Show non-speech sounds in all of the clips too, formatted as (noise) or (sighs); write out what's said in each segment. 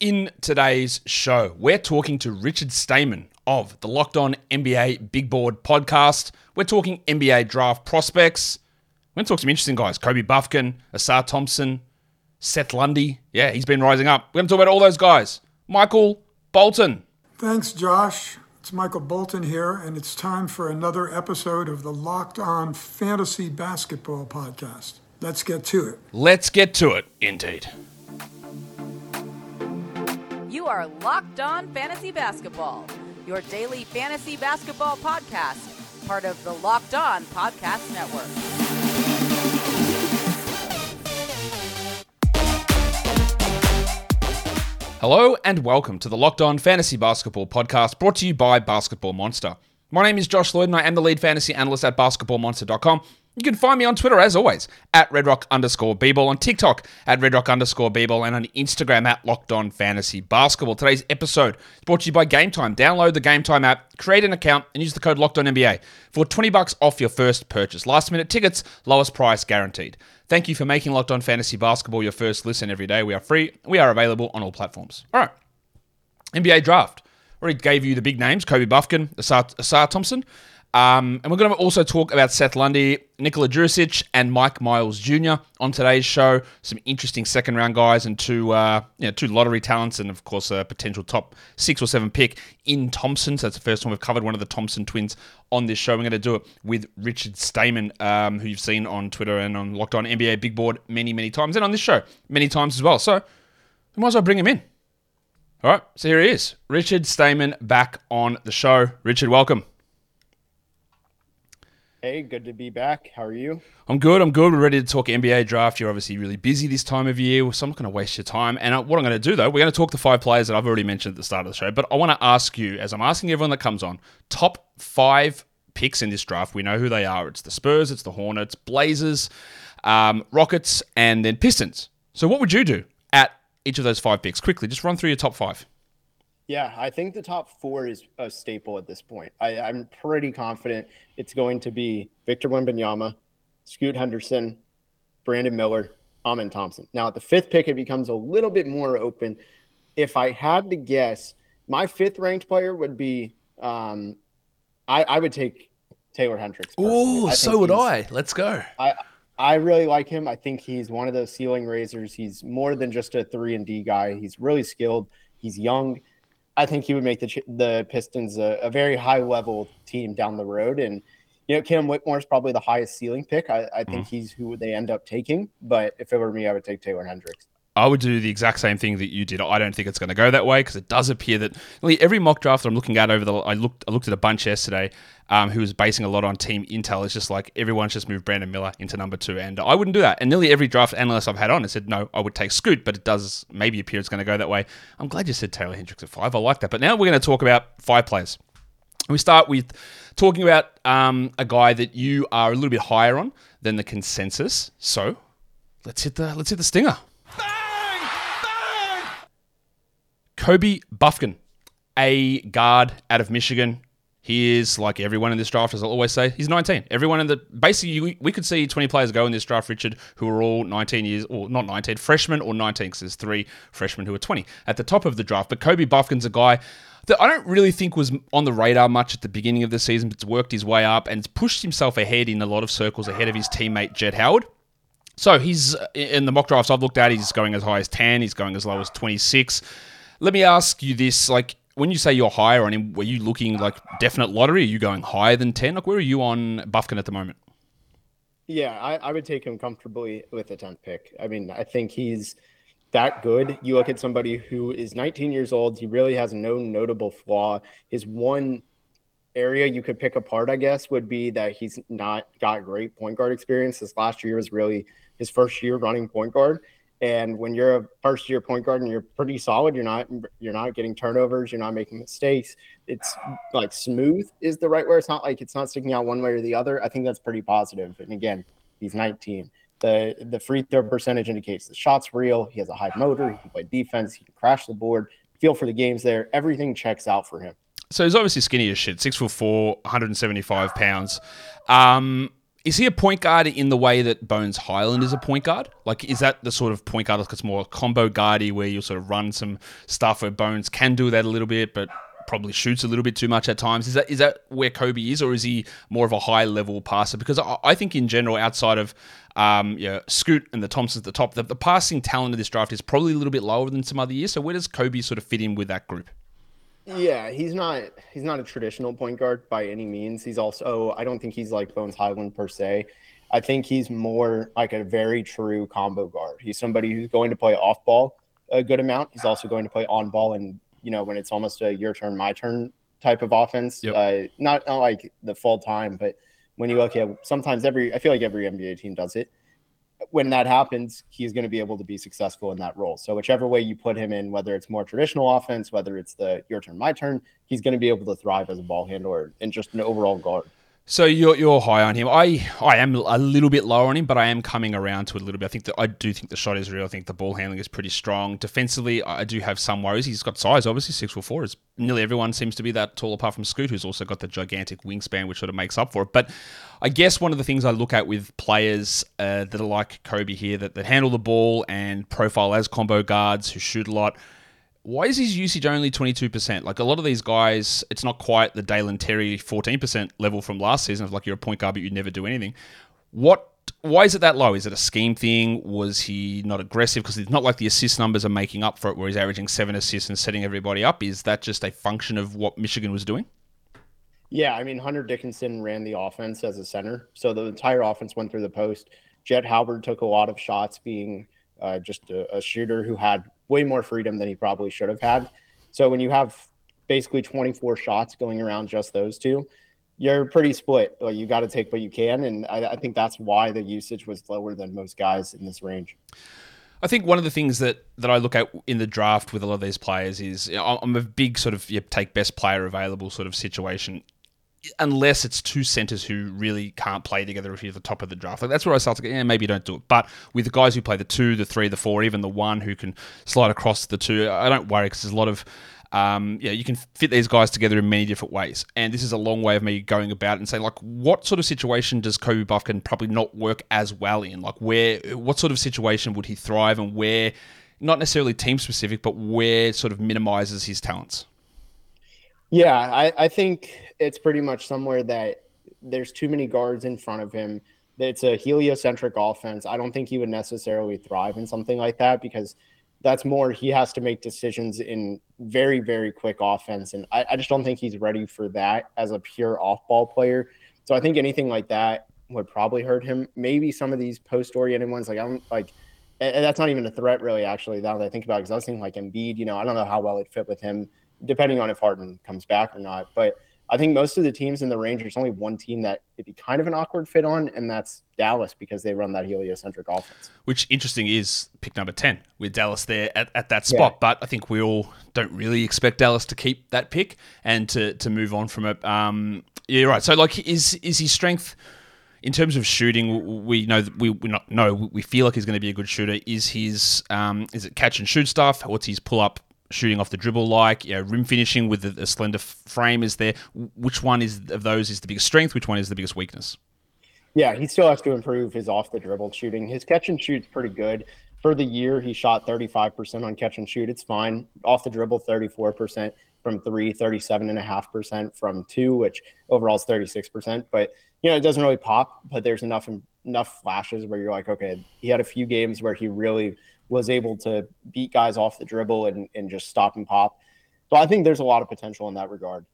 In today's show, we're talking to Richard Stayman of the Locked On NBA Big Board podcast. We're talking NBA draft prospects. We're going to talk some interesting guys Kobe Bufkin, Ausar Thompson, Seth Lundy. Yeah, he's been rising up. We're going to talk about all those guys. Michael Bolton. Thanks, Josh. It's Michael Bolton here, and it's time for another episode of the Locked On Fantasy Basketball Podcast. Let's get to it. Let's get to it, indeed. You are Locked On Fantasy Basketball, your daily fantasy basketball podcast, part of the Locked On Podcast Network. Hello and welcome to the Locked On Fantasy Basketball podcast brought to you by Basketball Monster. My name is Josh Lloyd and I am the lead fantasy analyst at basketballmonster.com. You can find me on Twitter as always at redrock underscore bball, on TikTok at redrock underscore bball, and on Instagram at locked on fantasy basketball. Today's episode is brought to you by Game Time. Download the Game Time app, create an account, and use the code locked on NBA for 20 bucks off your first purchase. Last minute tickets, lowest price guaranteed. Thank you for making Locked On Fantasy Basketball your first listen every day. We are free. We are available on all platforms. All right. NBA draft. Already gave you the big names Kobe Bufkin, Ausar, Ausar Thompson. Um, and we're going to also talk about Seth Lundy, Nikola Durisic, and Mike Miles Jr. on today's show. Some interesting second round guys and two, uh, you know, two lottery talents, and of course a potential top six or seven pick in Thompson. So that's the first time we've covered one of the Thompson twins on this show. We're going to do it with Richard Stayman, um, who you've seen on Twitter and on Locked On NBA Big Board many, many times, and on this show many times as well. So we might as well bring him in. All right, so here he is, Richard Stayman, back on the show. Richard, welcome. Hey, good to be back. How are you? I'm good. I'm good. We're ready to talk NBA draft. You're obviously really busy this time of year, so I'm not going to waste your time. And uh, what I'm going to do, though, we're going to talk the five players that I've already mentioned at the start of the show. But I want to ask you, as I'm asking everyone that comes on, top five picks in this draft. We know who they are. It's the Spurs, it's the Hornets, Blazers, um, Rockets, and then Pistons. So what would you do at each of those five picks? Quickly, just run through your top five. Yeah, I think the top four is a staple at this point. I, am pretty confident it's going to be Victor Wembanyama, Scoot Henderson, Brandon Miller, Amen Thompson. Now at the fifth pick, it becomes a little bit more open. If I had to guess, my fifth ranked player would be um, I, I would take Taylor Hendricks. Oh, so would I. Let's go. I I really like him. I think he's one of those ceiling raisers. He's more than just a three and D guy. He's really skilled. He's young I think he would make the the Pistons a, a, very high level team down the road. And you know, Cam Whitmore is probably the highest ceiling pick. I, I think mm. he's who they end up taking. But if it were me, I would take Taylor Hendricks. I would do the exact same thing that you did. I don't think it's going to go that way because it does appear that every mock draft that I'm looking at over the I looked I looked at a bunch yesterday um, who was basing a lot on team intel. It's just like everyone's just moved Brandon Miller into number two, and I wouldn't do that. And nearly every draft analyst I've had on has said no, I would take Scoot, but it does maybe appear it's going to go that way. I'm glad you said Taylor Hendricks at five. I like that. But now we're going to talk about five players. We start with talking about um, a guy that you are a little bit higher on than the consensus. So let's hit the let's hit the stinger. Kobe Bufkin, a guard out of Michigan. He is like everyone in this draft, as I always say. He's 19. Everyone in the basically, we could see 20 players go in this draft, Richard, who are all 19 years, or not 19, freshmen or 19, because there's three freshmen who are 20 at the top of the draft. But Kobe Bufkin's a guy that I don't really think was on the radar much at the beginning of the season, but it's worked his way up and pushed himself ahead in a lot of circles ahead of his teammate Jett Howard. So he's uh, in the mock drafts I've looked at, he's going as high as 10, he's going as low as 26. Let me ask you this: like, when you say you're higher on him, were you looking like definite lottery? Are you going higher than ten? Like, where are you on Bufkin at the moment? Yeah, I, I would take him comfortably with the tenth pick. I mean, I think he's that good. You look at somebody who is 19 years old. He really has no notable flaw. His one area you could pick apart, I guess, would be that he's not got great point guard experience. This last year was really his first year running point guard. And when you're a first year point guard and you're pretty solid, you're not you're not getting turnovers, you're not making mistakes. It's like smooth is the right word. It's not like it's not sticking out one way or the other. I think that's pretty positive. And again, he's 19. The the free throw percentage indicates the shot's real. He has a high motor. He can play defense. He can crash the board. Feel for the games there. Everything checks out for him. So he's obviously skinny as shit. Six foot four, 175 pounds. Um, is he a point guard in the way that Bones Hyland is a point guard? Like, is that the sort of point guard that's more combo guardy where you sort of run some stuff where Bones can do that a little bit, but probably shoots a little bit too much at times? Is that is that where Kobe is, or is he more of a high level passer? Because I, I think in general, outside of um, Scoot and the Thompsons at the top, the, the passing talent of this draft is probably a little bit lower than some other years. So where does Kobe sort of fit in with that group? Yeah, he's not he's not a traditional point guard by any means. He's also I don't think he's like Bones Hyland per se. I think he's more like a very true combo guard. He's somebody who's going to play off ball a good amount. He's also going to play on ball and you know when it's almost a your turn my turn type of offense. Yep. Uh, not, not like the full time, but when you look at sometimes every I feel like every NBA team does it when that happens, he's going to be able to be successful in that role. So whichever way you put him in, whether it's more traditional offense, whether it's the your turn, my turn, he's going to be able to thrive as a ball handler and just an overall guard. So you're you're high on him. I I am a little bit lower on him, but I am coming around to it a little bit. I think that I do think the shot is real. I think the ball handling is pretty strong. Defensively, I do have some worries. He's got size, obviously six foot four. Is nearly everyone seems to be that tall, apart from Scoot, who's also got the gigantic wingspan, which sort of makes up for it. But I guess one of the things I look at with players uh, that are like Kobe here, that that handle the ball and profile as combo guards who shoot a lot why is his usage only 22%? Like a lot of these guys, it's not quite the Dalen Terry 14% level from last season of like you're a point guard but you never do anything. What why is it that low? Is it a scheme thing? Was he not aggressive? Because it's not like the assist numbers are making up for it, where he's averaging seven assists and setting everybody up. Is that just a function of what Michigan was doing? Yeah, I mean, Hunter Dickinson ran the offense as a center, so the entire offense went through the post. Jett Howard took a lot of shots, being uh, just a, a shooter who had way more freedom than he probably should have had. So when you have basically 24 shots going around just those two, you're pretty split. Like you got to take what you can, and I, I, think that's why the usage was lower than most guys in this range. I think one of the things that, that I look at in the draft with a lot of these players is you know, I'm a big sort of you take best player available sort of situation unless it's two centers who really can't play together if you're at the top of the draft. Like that's where I start to go, yeah, maybe don't do it. But with the guys who play the two, the three, the four, even the one who can slide across the two, I don't worry because there's a lot of um, yeah, you can fit these guys together in many different ways. And this is a long way of me going about and saying, like, what sort of situation does Kobe Bufkin probably not work as well in? Like, where, what sort of situation would he thrive and where, not necessarily team specific, but where sort of minimizes his talents? Yeah, I, I think it's pretty much somewhere that there's too many guards in front of him. It's a heliocentric offense. I don't think he would necessarily thrive in something like that because that's more he has to make decisions in very, very quick offense. And I, I just don't think he's ready for that as a pure off ball player. So I think anything like that would probably hurt him. Maybe some of these post oriented ones, like I don't like and that's not even a threat really actually now that I think about it because I was thinking like Embiid, you know, I don't know how well it fit with him depending on if Harden comes back or not. But I think most of the teams in the range, there's only one team that it'd be kind of an awkward fit on, and that's Dallas because they run that heliocentric offense. Which interesting is pick number 10 with Dallas there at, at that spot. Yeah. But I think we all don't really expect Dallas to keep that pick and to, to move on from it. Um, yeah, right. So, like, is is his strength in terms of shooting? We know we we not know we feel like he's going to be a good shooter. Is his um, is it catch and shoot stuff? What's his pull up shooting off the dribble like, you know, rim finishing with a, slender frame is there. Which one is of those is the biggest strength? Which one is the biggest weakness? Yeah, he still has to improve his off the dribble shooting. His catch and shoot's pretty good. For the year, he shot 35% on catch and shoot. It's fine. Off the dribble, 34% from three, 37.5% from two, which overall is 36%. But, you know, it doesn't really pop, but there's enough enough flashes where you're like, okay, he had a few games where he really was able to beat guys off the dribble and, and just stop and pop. So I think there's a lot of potential in that regard.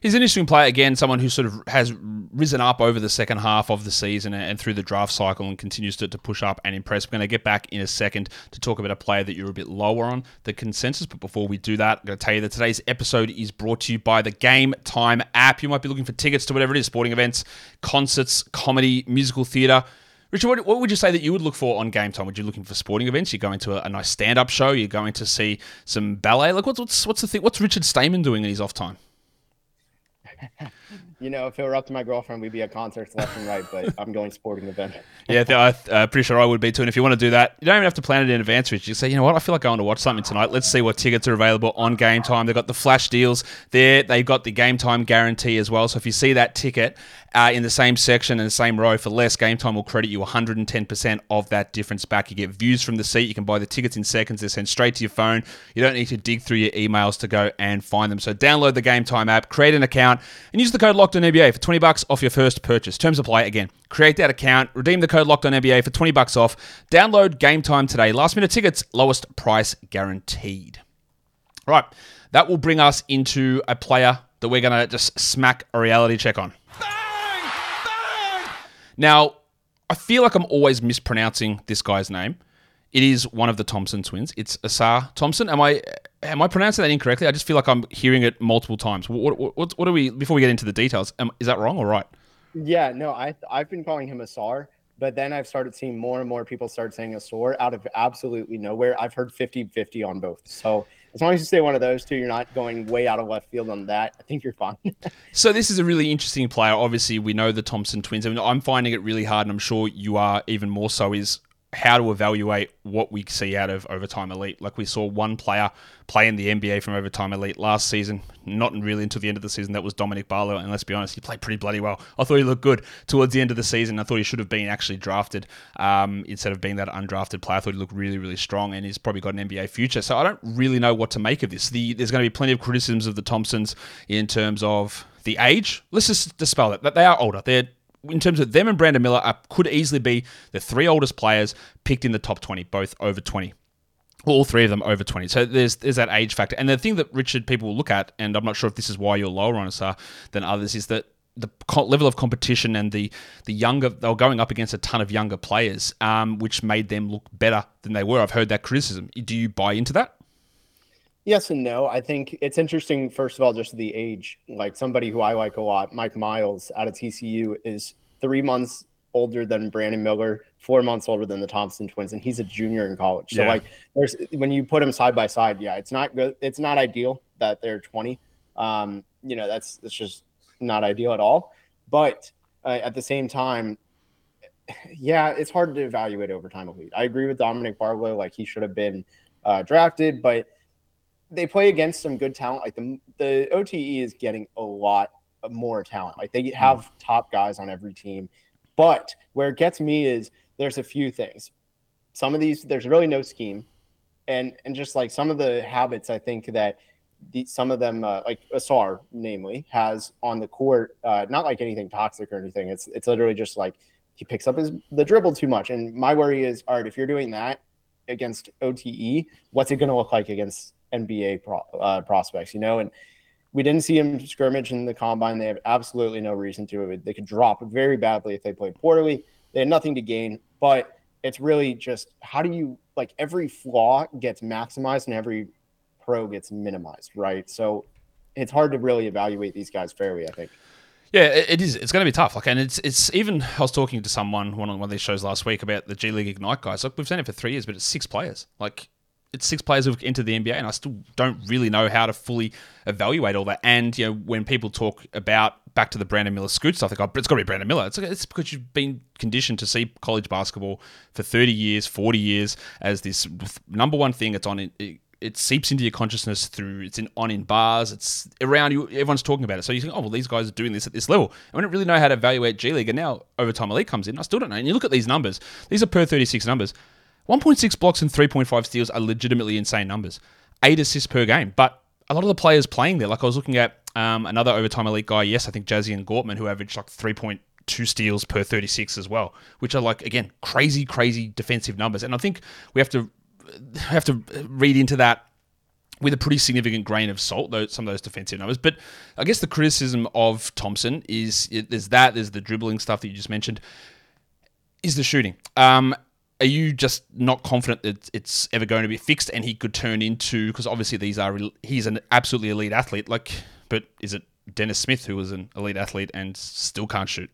He's an interesting player again, someone who sort of has risen up over the second half of the season and through the draft cycle and continues to, to push up and impress. We're going to get back in a second to talk about a player that you're a bit lower on the consensus. But before we do that, I'm going to tell you that today's episode is brought to you by the Game Time app. You might be looking for tickets to whatever it is sporting events, concerts, comedy, musical theatre Richard, what, what, would you say that you would look for on game time? Would you looking for sporting events? You're going to a, a nice stand-up show. You're going to see some ballet. Like, what's what's what's the thing? What's Richard Stayman doing in his off time? (laughs) You know, if it were up to my girlfriend, we'd be at concerts left and right, but I'm going sporting event. Yeah, I'm uh, pretty sure I would be too. And if you want to do that, you don't even have to plan it in advance, Rich. You say, you know what, I feel like I want to watch something tonight. Let's see what tickets are available on game time. They've got the flash deals there. They've got the game time guarantee as well. So if you see that ticket uh, in the same section and the same row for less, game time will credit you 110% of that difference back. You get views from the seat. You can buy the tickets in seconds. They're sent straight to your phone. You don't need to dig through your emails to go and find them. So download the game time app, create an account, and use the code Locked on NBA for 20 bucks off your first purchase. Terms apply again. Create that account, redeem the code Locked on NBA for 20 bucks off. Download Game Time today. Last minute tickets, lowest price guaranteed. All right, that will bring us into a player that we're going to just smack a reality check on. Bang! Bang! Now, I feel like I'm always mispronouncing this guy's name. It is one of the Thompson twins. It's Ausar Thompson. Am I am I pronouncing that incorrectly? I just feel like I'm hearing it multiple times. What what, what, are we before we get into the details? Am, is that wrong or right? Yeah, no, I I've been calling him Asar, but then I've started seeing more and more people start saying Asar out of absolutely nowhere. I've heard 50-50 on both. So as long as you say one of those two, you're not going way out of left field on that. I think you're fine. (laughs) so this is a really interesting player. Obviously, we know the Thompson twins. I mean, I'm finding it really hard, and I'm sure you are even more so. Is how to evaluate what we see out of Overtime Elite. Like we saw one player play in the NBA from Overtime Elite last season, not really until the end of the season. That was Dominick Barlow, and let's be honest, he played pretty bloody well. I thought he looked good towards the end of the season. I thought he should have been actually drafted um, instead of being that undrafted player. I thought he looked really, really strong, and he's probably got an NBA future. So I don't really know what to make of this. The, there's going to be plenty of criticisms of the Thompsons in terms of the age. Let's just dispel that. That they are older. They're in terms of them and Brandon Miller, are, could easily be the three oldest players picked in the top 20, both over 20 all three of them over 20. So there's there's that age factor. And the thing that Richard people will look at, and I'm not sure if this is why you're lower on Ausar than others, is that the level of competition and the the younger they were going up against a ton of younger players, um, which made them look better than they were. I've heard that criticism. Do you buy into that? Yes and no. I think it's interesting. First of all, just the age. Like somebody who I like a lot, Mike Miles out of TCU, is three months older than Brandon Miller, four months older than the Thompson twins, and he's a junior in college. So yeah. like, there's when you put them side by side, yeah, it's not good. It's not ideal that they're 20. Um, you know, that's that's just not ideal at all. But uh, at the same time, (sighs) yeah, it's hard to evaluate overtime elite. I agree with Dominick Barlow, like he should have been uh, drafted, but they play against some good talent. Like the the OTE is getting a lot more talent. Like they have mm. top guys on every team. But where it gets me is there's a few things. Some of these there's really no scheme, and and just like some of the habits I think that the, some of them uh, like Ausar namely has on the court. Uh, not like anything toxic or anything. It's it's literally just like he picks up his the dribble too much. And my worry is, all right, if you're doing that against OTE, what's it going to look like against NBA pro, uh, prospects, you know, and we didn't see him scrimmage in the combine. They have absolutely no reason to. They could drop very badly if they play poorly. They had nothing to gain, but it's really just how do you like every flaw gets maximized and every pro gets minimized, right? So it's hard to really evaluate these guys fairly, I think. Yeah, it is. It's going to be tough. Like, and it's it's even. I was talking to someone one on one of these shows last week about the G League Ignite guys. Like, we've seen it for three years, but it's six players. Like, it's six players who've entered the NBA, and I still don't really know how to fully evaluate all that. And you know, when people talk about back to the Brandon Miller scoot stuff, they go, "It's got to be Brandon Miller." It's, it's because you've been conditioned to see college basketball for thirty years, forty years as this number one thing. It's on it, it seeps into your consciousness through it's in on in bars. It's around you. Everyone's talking about it. So you think, oh well, these guys are doing this at this level. I don't really know how to evaluate G League. And now overtime elite comes in. I still don't know. And you look at these numbers. These are per thirty six numbers. 1.6 blocks and 3.5 steals are legitimately insane numbers. Eight assists per game. But a lot of the players playing there, like I was looking at um, another overtime elite guy, yes, I think Jazian Gortman, who averaged like 3.2 steals per 36 as well, which are like, again, crazy, crazy defensive numbers. And I think we have to have to read into that with a pretty significant grain of salt, though some of those defensive numbers. But I guess the criticism of Thompson is there's that, there's the dribbling stuff that you just mentioned, is the shooting. Um, are you just not confident that it's ever going to be fixed and he could turn into because obviously these are he's an absolutely elite athlete like but is it Dennis Smith who was an elite athlete and still can't shoot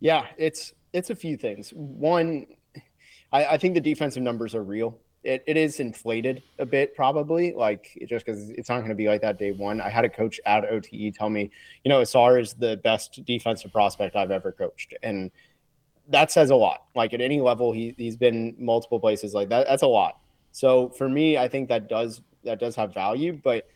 yeah it's it's a few things one I, I think the defensive numbers are real it, it is inflated a bit, probably, like just because it's not going to be like that day one. I had a coach at OTE tell me, you know, Ausar is the best defensive prospect I've ever coached. And that says a lot. Like at any level, he, he's been multiple places like that. That's a lot. So for me, I think that does that does have value, but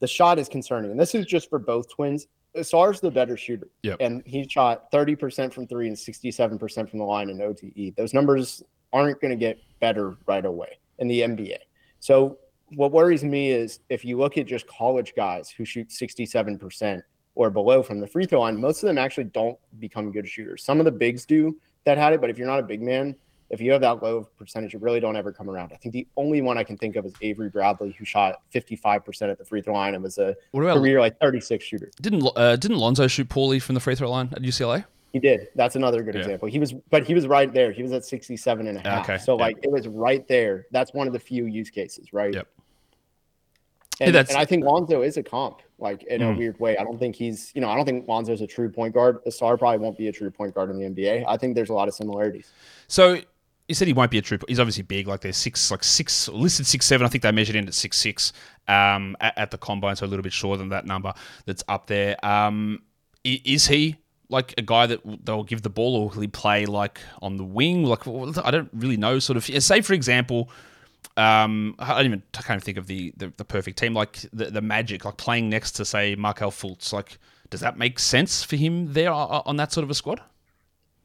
the shot is concerning. And this is just for both twins. Ausar's the better shooter. Yep. And he shot 30% from three and 67% from the line in OTE. Those numbers aren't going to get better right away in the NBA. So what worries me is if you look at just college guys who shoot 67% or below from the free throw line, most of them actually don't become good shooters. Some of the bigs do that had it, but if you're not a big man, if you have that low percentage, you really don't ever come around. I think the only one I can think of is Avery Bradley, who shot 55% at the free throw line and was a What about career like 36 shooter. didn't uh, didn't Lonzo shoot poorly from the free throw line at UCLA? He did. That's another good Yeah. example. He was, but he was right there. He was at 67 and a half. Okay, So yeah. like it was right there. That's one of the few use cases, right? Yep. And, and I think Lonzo is a comp, like in a Mm. weird way. I don't think he's, you know, I don't think Lonzo's a true point guard. Asar probably won't be a true point guard in the NBA. I think there's a lot of similarities. So you said he won't be a true. He's obviously big. Like there's six, like six listed six seven. I think they measured in at six six um, at, at the combine, so a little bit shorter than that number that's up there. Um, is he like a guy that they'll give the ball, or will he play like on the wing? Like I don't really know. Sort of say for example. Um, I don't even can't even think of the, the, the perfect team like the, the Magic like playing next to say Markelle Fultz like does that make sense for him there on on that sort of a squad?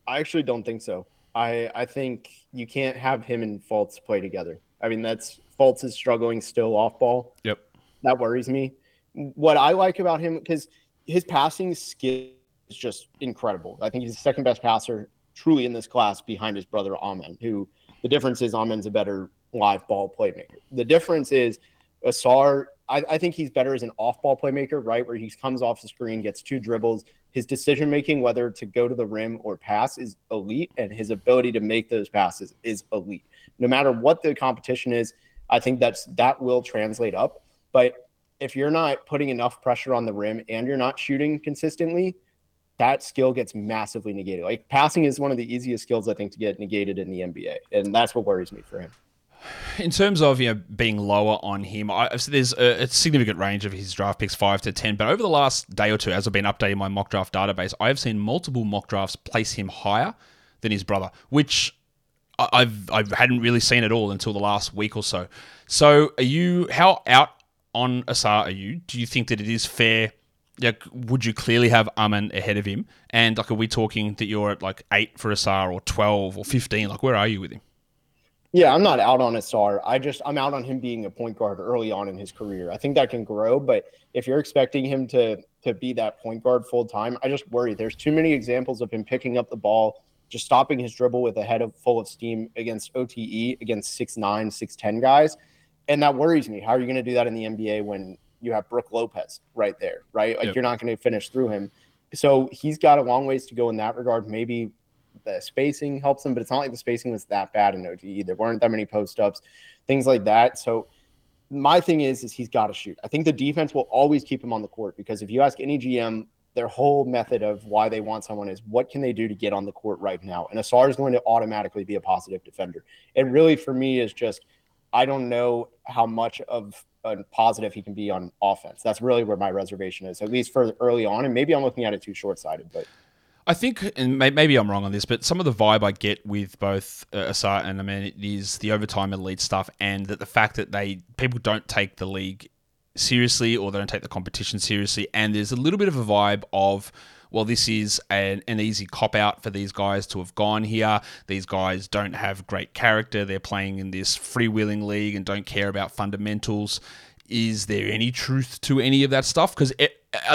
I actually don't think so. I I think you can't have him and Fultz play together. I mean, that's Fultz is struggling still off ball. Yep. That worries me. What I like about him because his passing skill is just incredible. I think he's the second best passer truly in this class behind his brother Amen, who the difference is Amen's a better live ball playmaker. The difference is Asar, I, I think he's better as an off ball playmaker, right? Where he comes off the screen, gets two dribbles. His decision making, whether to go to the rim or pass, is elite, and his ability to make those passes is elite. No matter what the competition is, I think that's that will translate up. But if you're not putting enough pressure on the rim and you're not shooting consistently, that skill gets massively negated. Like passing is one of the easiest skills I think to get negated in the NBA, and that's what worries me for him. In terms of you know being lower on him, I, there's a, a significant range of his draft picks, five to ten. But over the last day or two, as I've been updating my mock draft database, I have seen multiple mock drafts place him higher than his brother, which I- I've I hadn't really seen at all until the last week or so. So, are you how out on Asar are you? Do you think that it is fair? Would you clearly have Amen ahead of him? And like, are we talking that you're at like eight for Asar or twelve or fifteen? Like, where are you with him? Yeah, I'm not out on Asar. I just I'm out on him being a point guard early on in his career. I think that can grow, but if you're expecting him to to be that point guard full time, I just worry. There's too many examples of him picking up the ball, just stopping his dribble with a head of full of steam against OTE against six nine, six ten guys, and that worries me. How are you going to do that in the NBA when you have Brook Lopez right there, right? Like Yep. you're not going to finish through him. So he's got a long ways to go in that regard. Maybe the spacing helps him, but it's not like the spacing was that bad in OTE. There weren't that many post ups, things like that. So my thing is, is he's got to shoot. I think the defense will always keep him on the court because if you ask any GM, their whole method of why they want someone is what can they do to get on the court right now? And Asar is going to automatically be a positive defender. It really, for me, is just I don't know how much of a positive he can be on offense. That's really where my reservation is, at least for early on. And maybe I'm looking at it too short sighted, but I think, and may- maybe I'm wrong on this, but some of the vibe I get with both uh, and mean, it is the overtime elite stuff, and that the fact that they people don't take the league seriously or they don't take the competition seriously, and there's a little bit of a vibe of. Well, this is an, an easy cop out for these guys to have gone here. These guys don't have great character. They're playing in this freewheeling league and don't care about fundamentals. Is there any truth to any of that stuff? Because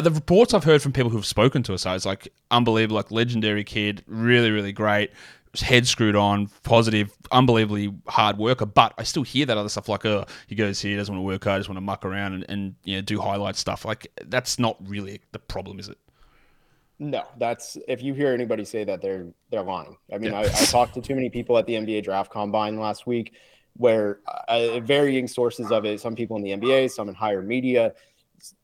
the reports I've heard from people who've spoken to us are it's like unbelievable, like legendary kid, really, really great, head screwed on, positive, unbelievably hard worker. But I still hear that other stuff like, oh, he goes here, doesn't want to work hard, just want to muck around and, and you know do highlight stuff. Like that's not really the problem, is it? No, that's if you hear anybody say that they're they're lying. I mean, Yeah. I, I talked to too many people at the NBA draft combine last week, where uh, varying sources of it. Some people in the NBA, some in higher media,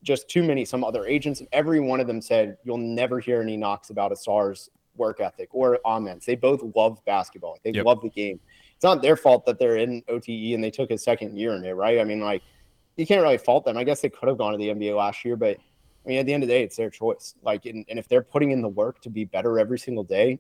just too many. Some other agents. Every one of them said you'll never hear any knocks about Asar's work ethic or Amen's. They both love basketball. They Yep. love the game. it's not their fault that they're in OTE and they took a second year in it, right? I mean, like you can't really fault them. I guess they could have gone to the NBA last year, but I mean, at the end of the day, it's their choice. Like, and, and if they're putting in the work to be better every single day,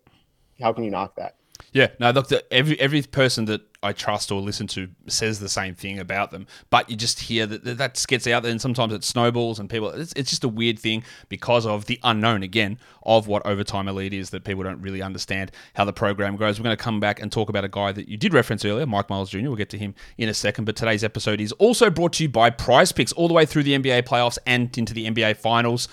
how can you knock that? Yeah, no, look, the, every every person that I trust or listen to says the same thing about them, but you just hear that that gets out there, and sometimes it snowballs, and people. It's, it's just a weird thing because of the unknown again of what overtime elite is that people don't really understand how the program grows. We're going to come back and talk about a guy that you did reference earlier, Mike Miles Jr. We'll get to him in a second, but today's episode is also brought to you by Prize Picks, all the way through the NBA playoffs and into the NBA finals.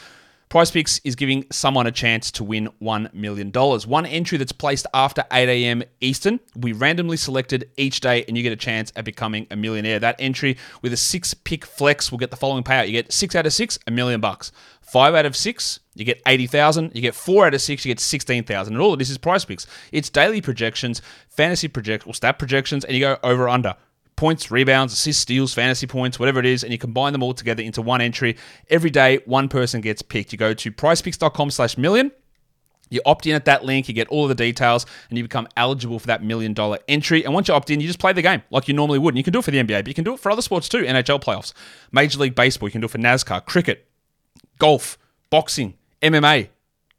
Prize Picks is giving someone a chance to win $1 million. One entry that's placed after 8 a.m. Eastern we randomly selected each day, and you get a chance at becoming a millionaire. That entry with a six pick flex will get the following payout. You get six out of six, a million bucks. Five out of six, you get 80,000. You get four out of six, you get 16,000. And all of this is Prize Picks. It's daily projections, fantasy project or stat projections, and you go over under points, rebounds, assists, steals, fantasy points, whatever it is, and you combine them all together into one entry. Every day, one person gets picked. You go to prizepicks.com slash million. You opt in at that link, you get all of the details, and you become eligible for that million dollar entry. And once you opt in, you just play the game like you normally would. And you can do it for the NBA, but you can do it for other sports too NHL playoffs, Major League Baseball, you can do it for NASCAR, cricket, golf, boxing, MMA,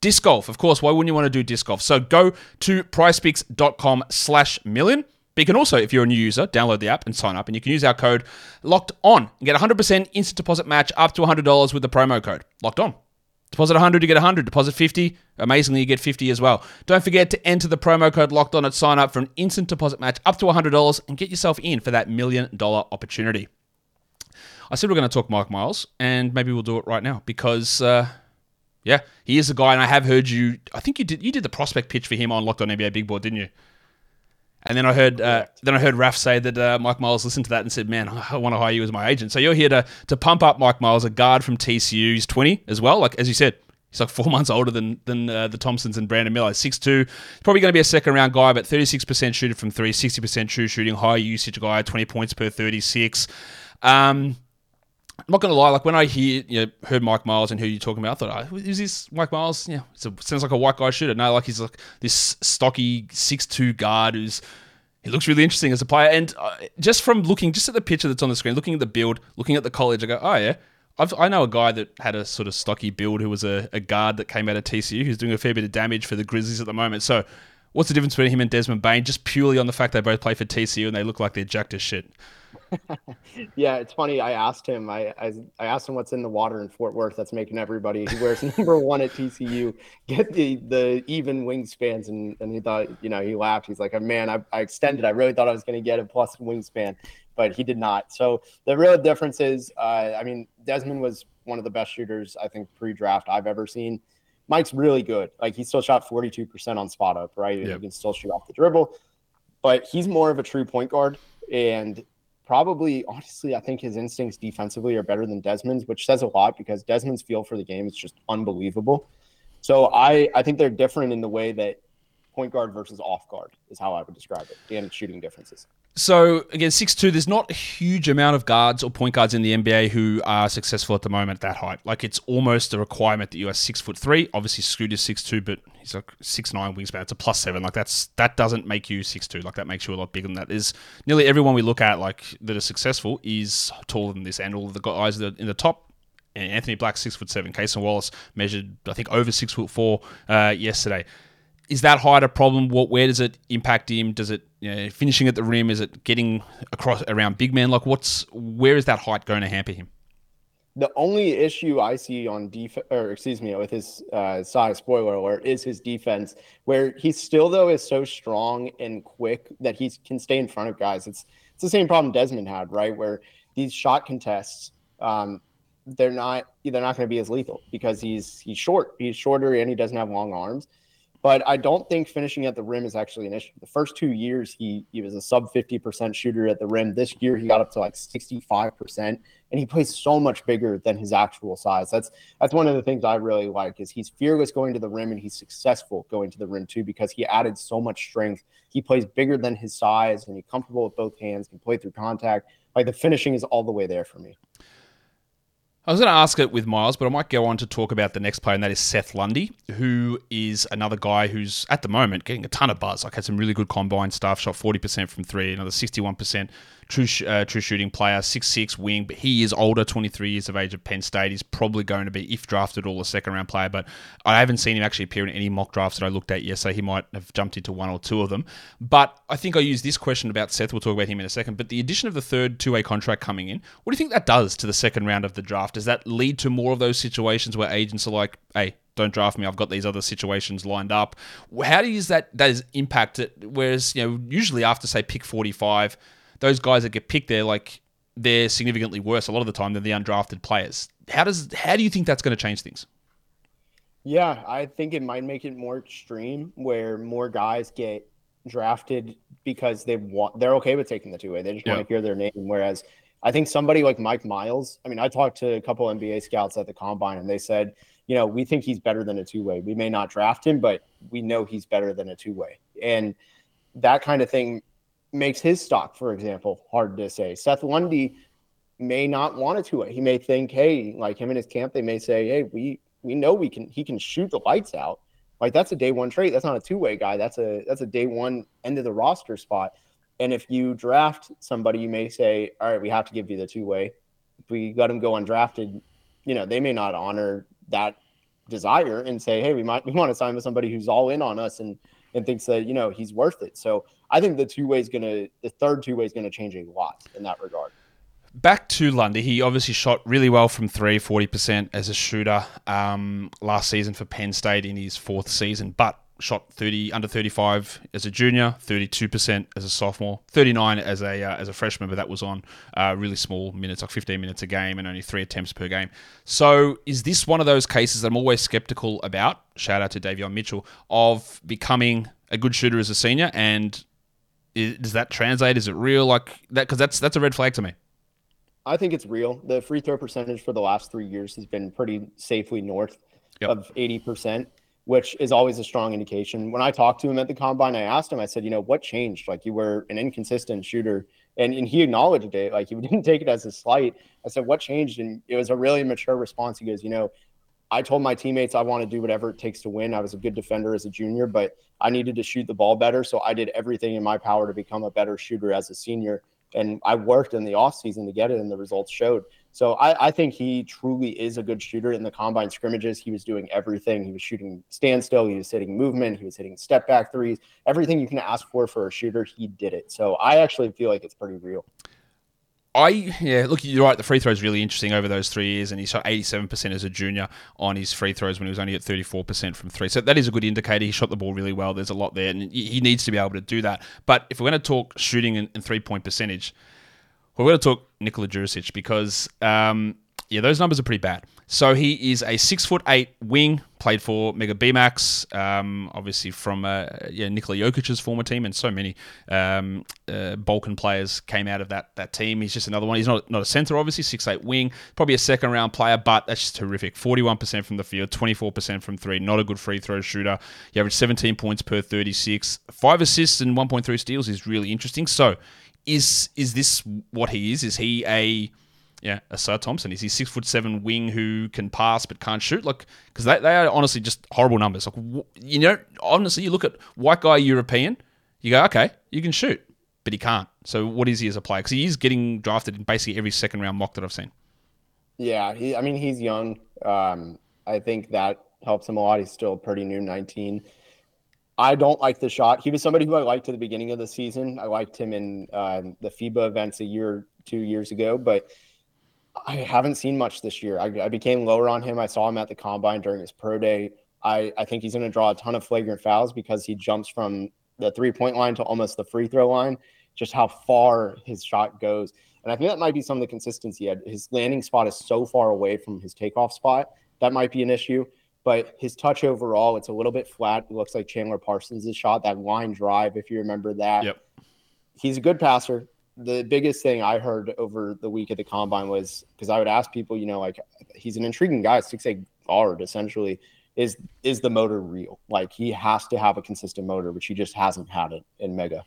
disc golf. Of course, why wouldn't you want to do disc golf? So go to prizepicks.com slash million. But you can also, if you're a new user, download the app and sign up, and you can use our code Locked On and get 100% instant deposit match up to $100 with the promo code Locked On. Deposit 100, you get 100. Deposit 50, amazingly, you get 50 as well. Don't forget to enter the promo code Locked On at sign up for an instant deposit match up to $100 and get yourself in for that million dollar opportunity. I said we're going to talk Mike Miles, and maybe we'll do it right now because. Uh, yeah, he is a guy, and I have heard you. I think you did. You did the prospect pitch for him on Locked On NBA Big Board, didn't you? And then I heard uh, then I heard Raf say that uh, Mike Miles listened to that and said, "Man, I want to hire you as my agent." So you're here to to pump up Mike Miles, a guard from TCU. He's 20 as well. Like as you said, he's like four (laughs) months older than than uh, the Thompsons and Brandon Miller. 6'2", probably going to be a second round guy, but 36% shooting from three, 60% true shooting, high usage guy, 20 points per 36. Um, I'm not gonna lie. Like when I hear, you know, heard Mike Miles and who you're talking about, I thought, oh, is this Mike Miles? Yeah, it sounds like a white guy shooter. No, like he's like this stocky six two guard who's he looks really interesting as a player. And uh, just from looking just at the picture that's on the screen, looking at the build, looking at the college, I go, oh yeah, I've, i know a guy that had a sort of stocky build who was a, a guard that came out of TCU who's doing a fair bit of damage for the Grizzlies at the moment. So. What's the difference between him and Desmond Bane? Just purely on the fact they both play for TCU and they look like they're jacked as shit. (laughs) yeah, it's funny. I asked him. I, I, I asked him what's in the water in Fort Worth that's making everybody who wears (laughs) number one at TCU get the the even wingspans, and and he thought, you know, he laughed. He's like, man, I, I extended. I really thought I was going to get a plus wingspan, but he did not. So the real difference is, uh, I mean, Desmond was one of the best shooters I think pre-draft I've ever seen. Mike's really good. Like he still shot 42% on spot up, right? Yep. He can still shoot off the dribble, but he's more of a true point guard. And probably honestly, I think his instincts defensively are better than Desmond's, which says a lot because Desmond's feel for the game is just unbelievable. So I I think they're different in the way that point guard versus off guard is how I would describe it, and shooting differences. So again, six two. There's not a huge amount of guards or point guards in the NBA who are successful at the moment at that height. Like it's almost a requirement that you are six foot three. Obviously, Scoot is six two, but he's like six nine wingspan. It's a plus seven. Like that's that doesn't make you six two. Like that makes you a lot bigger than that. There's nearly everyone we look at like that are successful is taller than this, and all of the guys that in the top Anthony Black six foot seven. Cason Wallace measured I think over six foot four uh, yesterday is that height a problem? What where does it impact him? Does it you know, finishing at the rim? Is it getting across around big man? Like what's where is that height going to hamper him? The only issue I see on defense, or excuse me, with his uh, size, spoiler alert, is his defense, where he still though is so strong and quick that he can stay in front of guys. It's it's the same problem Desmond had, right? Where these shot contests, um, they're not they're not going to be as lethal because he's he's short, he's shorter, and he doesn't have long arms but I don't think finishing at the rim is actually an issue. The first two years, he he was a sub 50% shooter at the rim. This year, he got up to like 65%, and he plays so much bigger than his actual size. That's that's one of the things I really like is he's fearless going to the rim, and he's successful going to the rim too because he added so much strength. He plays bigger than his size, and he's comfortable with both hands, can play through contact. Like the finishing is all the way there for me. I was going to ask it with Miles, but I might go on to talk about the next player, and that is Seth Lundy, who is another guy who's at the moment getting a ton of buzz. Like had some really good combine stuff, shot forty percent from three, another sixty-one percent true uh, true shooting player, six six wing, but he is older, 23 years of age of Penn State. He's probably going to be, if drafted, all a second round player. But I haven't seen him actually appear in any mock drafts that I looked at yet, so he might have jumped into one or two of them. But I think I use this question about Seth. We'll talk about him in a second. But the addition of the third two way contract coming in, what do you think that does to the second round of the draft? Does that lead to more of those situations where agents are like, hey, don't draft me. I've got these other situations lined up. How do you use that that is impacted? Whereas you know usually after say pick forty five, those guys that get picked there, like they're significantly worse a lot of the time than the undrafted players. How does how do you think that's going to change things? Yeah, I think it might make it more extreme where more guys get drafted because they want they're okay with taking the two way. They just yeah. want to hear their name. Whereas I think somebody like Mike Miles, I mean, I talked to a couple NBA scouts at the combine and they said, you know, we think he's better than a two way. We may not draft him, but we know he's better than a two way. And that kind of thing makes his stock, for example, hard to say. Seth Lundy may not want it to way. He may think, hey, like him and his camp, they may say, hey, we we know we can he can shoot the lights out. Like that's a day one trait. That's not a two way guy. That's a that's a day one end of the roster spot. And if you draft somebody, you may say, all right, we have to give you the two way. If we let him go undrafted, you know, they may not honor that desire and say, hey, we might we want to sign with somebody who's all in on us and and thinks that you know he's worth it. So I think the two way is gonna the third two way is gonna change a lot in that regard. Back to Lundy, he obviously shot really well from three, 40% as a shooter um, last season for Penn State in his fourth season, but shot 30 under 35 as a junior, 32% as a sophomore, 39 as a uh, as a freshman, but that was on uh, really small minutes, like 15 minutes a game, and only three attempts per game. So, is this one of those cases that I'm always skeptical about? Shout out to Davion Mitchell of becoming a good shooter as a senior, and is, does that translate? Is it real? Like that? Because that's that's a red flag to me. I think it's real. The free throw percentage for the last three years has been pretty safely north yep. of 80% which is always a strong indication. When I talked to him at the combine, I asked him, I said, you know, what changed? Like you were an inconsistent shooter. And, and he acknowledged it. Like he (laughs) didn't take it as a slight. I said, what changed? And it was a really mature response. He goes, you know, I told my teammates I want to do whatever it takes to win. I was a good defender as a junior, but I needed to shoot the ball better. So I did everything in my power to become a better shooter as a senior. And I worked in the offseason to get it, and the results showed. So I, I, think he truly is a good shooter in the combine scrimmages. He was doing everything. He was shooting standstill. He was hitting movement. He was hitting step back threes. Everything you can ask for for a shooter, he did it. So I actually feel like it's pretty real. I yeah, look, you're right. The free throw is really interesting over those three years, and he shot 87% as a junior on his free throws when he was only at 34% from three. So that is a good indicator. He shot the ball really well. There's a lot there, and he needs to be able to do that. But if we're going to talk shooting and, and three point percentage, we're going to talk Nikola Durisic because, um, yeah, those numbers are pretty bad. So he is a six foot eight wing, played for Mega Bemax, um, obviously from uh, yeah Nikola Jokic's former team, and so many um, uh, Balkan players came out of that that team. He's just another one. He's not not a center, obviously, six eight wing, probably a second round player, but that's just terrific. Forty one percent from the field, twenty four percent from three. Not a good free throw shooter. He averaged seventeen points per thirty six, five assists and one point three steals is really interesting. So is is this what he is? Is he a yeah, Ausar Thompson. Is he six foot seven wing who can pass but can't shoot? Like, because they, they are honestly just horrible numbers. Like, you know, honestly, you look at white guy European, you go, okay, you can shoot, but he can't. So what is he as a player? Because he is getting drafted in basically every second round mock that I've seen. Yeah, he, I mean, he's young. Um, I think that helps him a lot. He's still pretty new, 19. I don't like the shot. He was somebody who I liked at the beginning of the season. I liked him in uh, the FIBA events a year, two years ago, but I haven't seen much this year. I, I, became lower on him. I saw him at the combine during his pro day. I, I think he's going to draw a ton of flagrant fouls because he jumps from the three point line to almost the free throw line, just how far his shot goes. And I think that might be some of the consistency. His landing spot is so far away from his takeoff spot. That might be an issue but his touch overall, it's a little bit flat. It looks like Chandler Parsons' shot, that line drive, if you remember that. Yep. He's a good passer. The biggest thing I heard over the week at the combine was because I would ask people, you know, like he's an intriguing guy, six eight guard essentially. Is is the motor real? Like he has to have a consistent motor, which he just hasn't had it in Mega.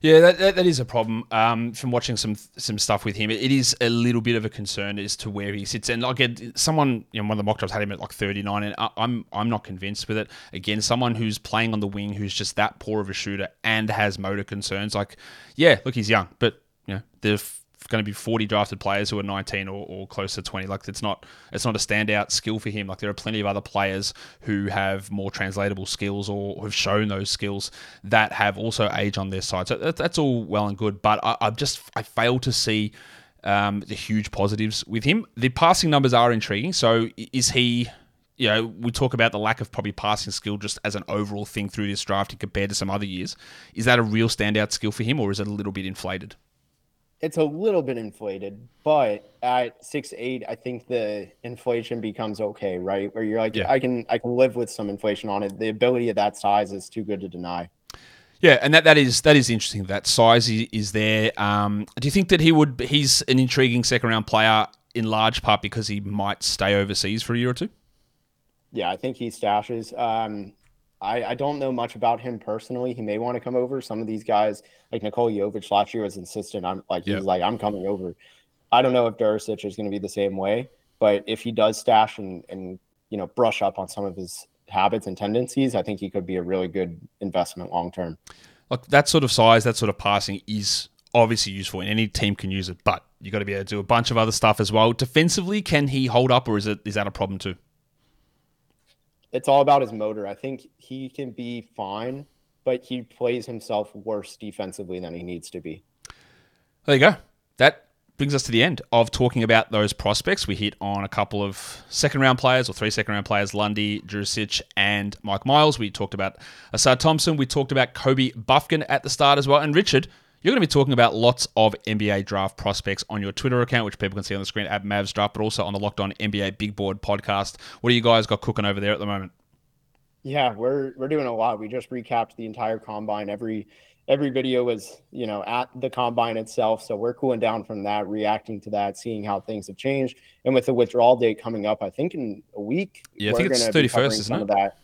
Yeah, that, that, that is a problem. Um, from watching some some stuff with him, it is a little bit of a concern as to where he sits. And again, someone, you know, one of the mock drafts had him at like 39, and I, I'm I'm not convinced with it. Again, someone who's playing on the wing, who's just that poor of a shooter and has motor concerns. Like, yeah, look, he's young, but you know, the going to be 40 drafted players who are 19 or, or close to 20. Like it's not it's not a standout skill for him. Like there are plenty of other players who have more translatable skills or have shown those skills that have also age on their side. So that, that's all well and good. But I, I've just I fail to see um, the huge positives with him. The passing numbers are intriguing. So is he? You know, we talk about the lack of probably passing skill just as an overall thing through this draft compared to some other years. Is that a real standout skill for him, or is it a little bit inflated? It's a little bit inflated, but at six eight, I think the inflation becomes okay, right? Where you're like, yeah. I can I can live with some inflation on it. The ability of that size is too good to deny. Yeah, and that, that is that is interesting. That size is there. Um, do you think that he would? He's an intriguing second round player in large part because he might stay overseas for a year or two. Yeah, I think he stashes. Um, I, I don't know much about him personally. He may want to come over. Some of these guys, like Nikola Jovic last year, was insistent. I'm like he's like I'm coming over. I don't know if Durisic is going to be the same way, but if he does stash and and you know brush up on some of his habits and tendencies, I think he could be a really good investment long term. Like that sort of size, that sort of passing is obviously useful, and any team can use it. But you got to be able to do a bunch of other stuff as well. Defensively, can he hold up, or is it is that a problem too? It's all about his motor. I think he can be fine, but he plays himself worse defensively than he needs to be. There you go. That brings us to the end of talking about those prospects. We hit on a couple of second round players or three second round players Lundy, Durisic, and Mike Miles. We talked about Ausar Thompson. We talked about Kobe Bufkin at the start as well. And Richard, you're going to be talking about lots of NBA draft prospects on your Twitter account, which people can see on the screen at Mavs Draft, but also on the Locked On NBA Big Board podcast. What do you guys got cooking over there at the moment? Yeah, we're we're doing a lot. We just recapped the entire combine. Every every video was you know at the combine itself, so we're cooling down from that, reacting to that, seeing how things have changed. And with the withdrawal date coming up, I think in a week, yeah, I think it's thirty first, isn't it? That.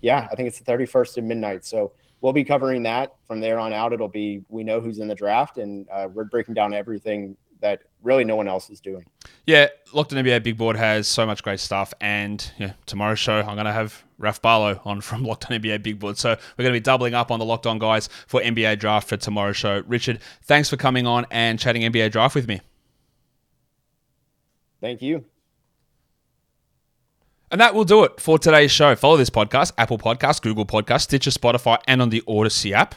Yeah, I think it's the thirty first at midnight. So we'll be covering that from there on out. It'll be we know who's in the draft, and uh, we're breaking down everything that really no one else is doing. Yeah, Locked on NBA Big Board has so much great stuff, and yeah, tomorrow's show I'm going to have Raf Barlow on (laughs) from Locked on NBA Big Board, so we're going to be doubling up on the Locked On guys for NBA Draft for tomorrow's show. Richard, thanks for coming on and chatting NBA Draft with me. Thank you. And that will do it for today's show. Follow this podcast, Apple Podcast, Google Podcast, Stitcher, Spotify, and on the Odyssey app.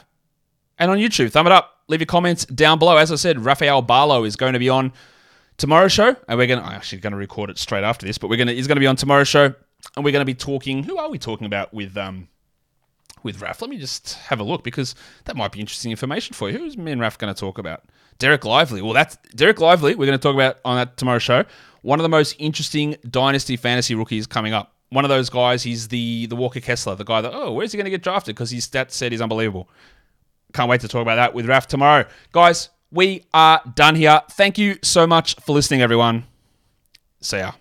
And on YouTube, thumb it up. Leave your comments down below. As I said, Rafael Barlow is going to be on tomorrow's show, and we're to actually going to record it straight after this, but we're to he's going to be on tomorrow's show, and we're going to be talking. Who are we talking about with um with Raf? Let me just have a look because that might be interesting information for you. Who's me and Raf going to talk about? Dereck Lively. Well, that's Dereck Lively. We're going to talk about on that tomorrow show one of the most interesting dynasty fantasy rookies coming up. One of those guys, he's the the Walker Kessler, the guy that oh, where's he going to get drafted? Because his stats said he's unbelievable. Can't wait to talk about that with Raf tomorrow, guys. We are done here. Thank you so much for listening, everyone. See ya.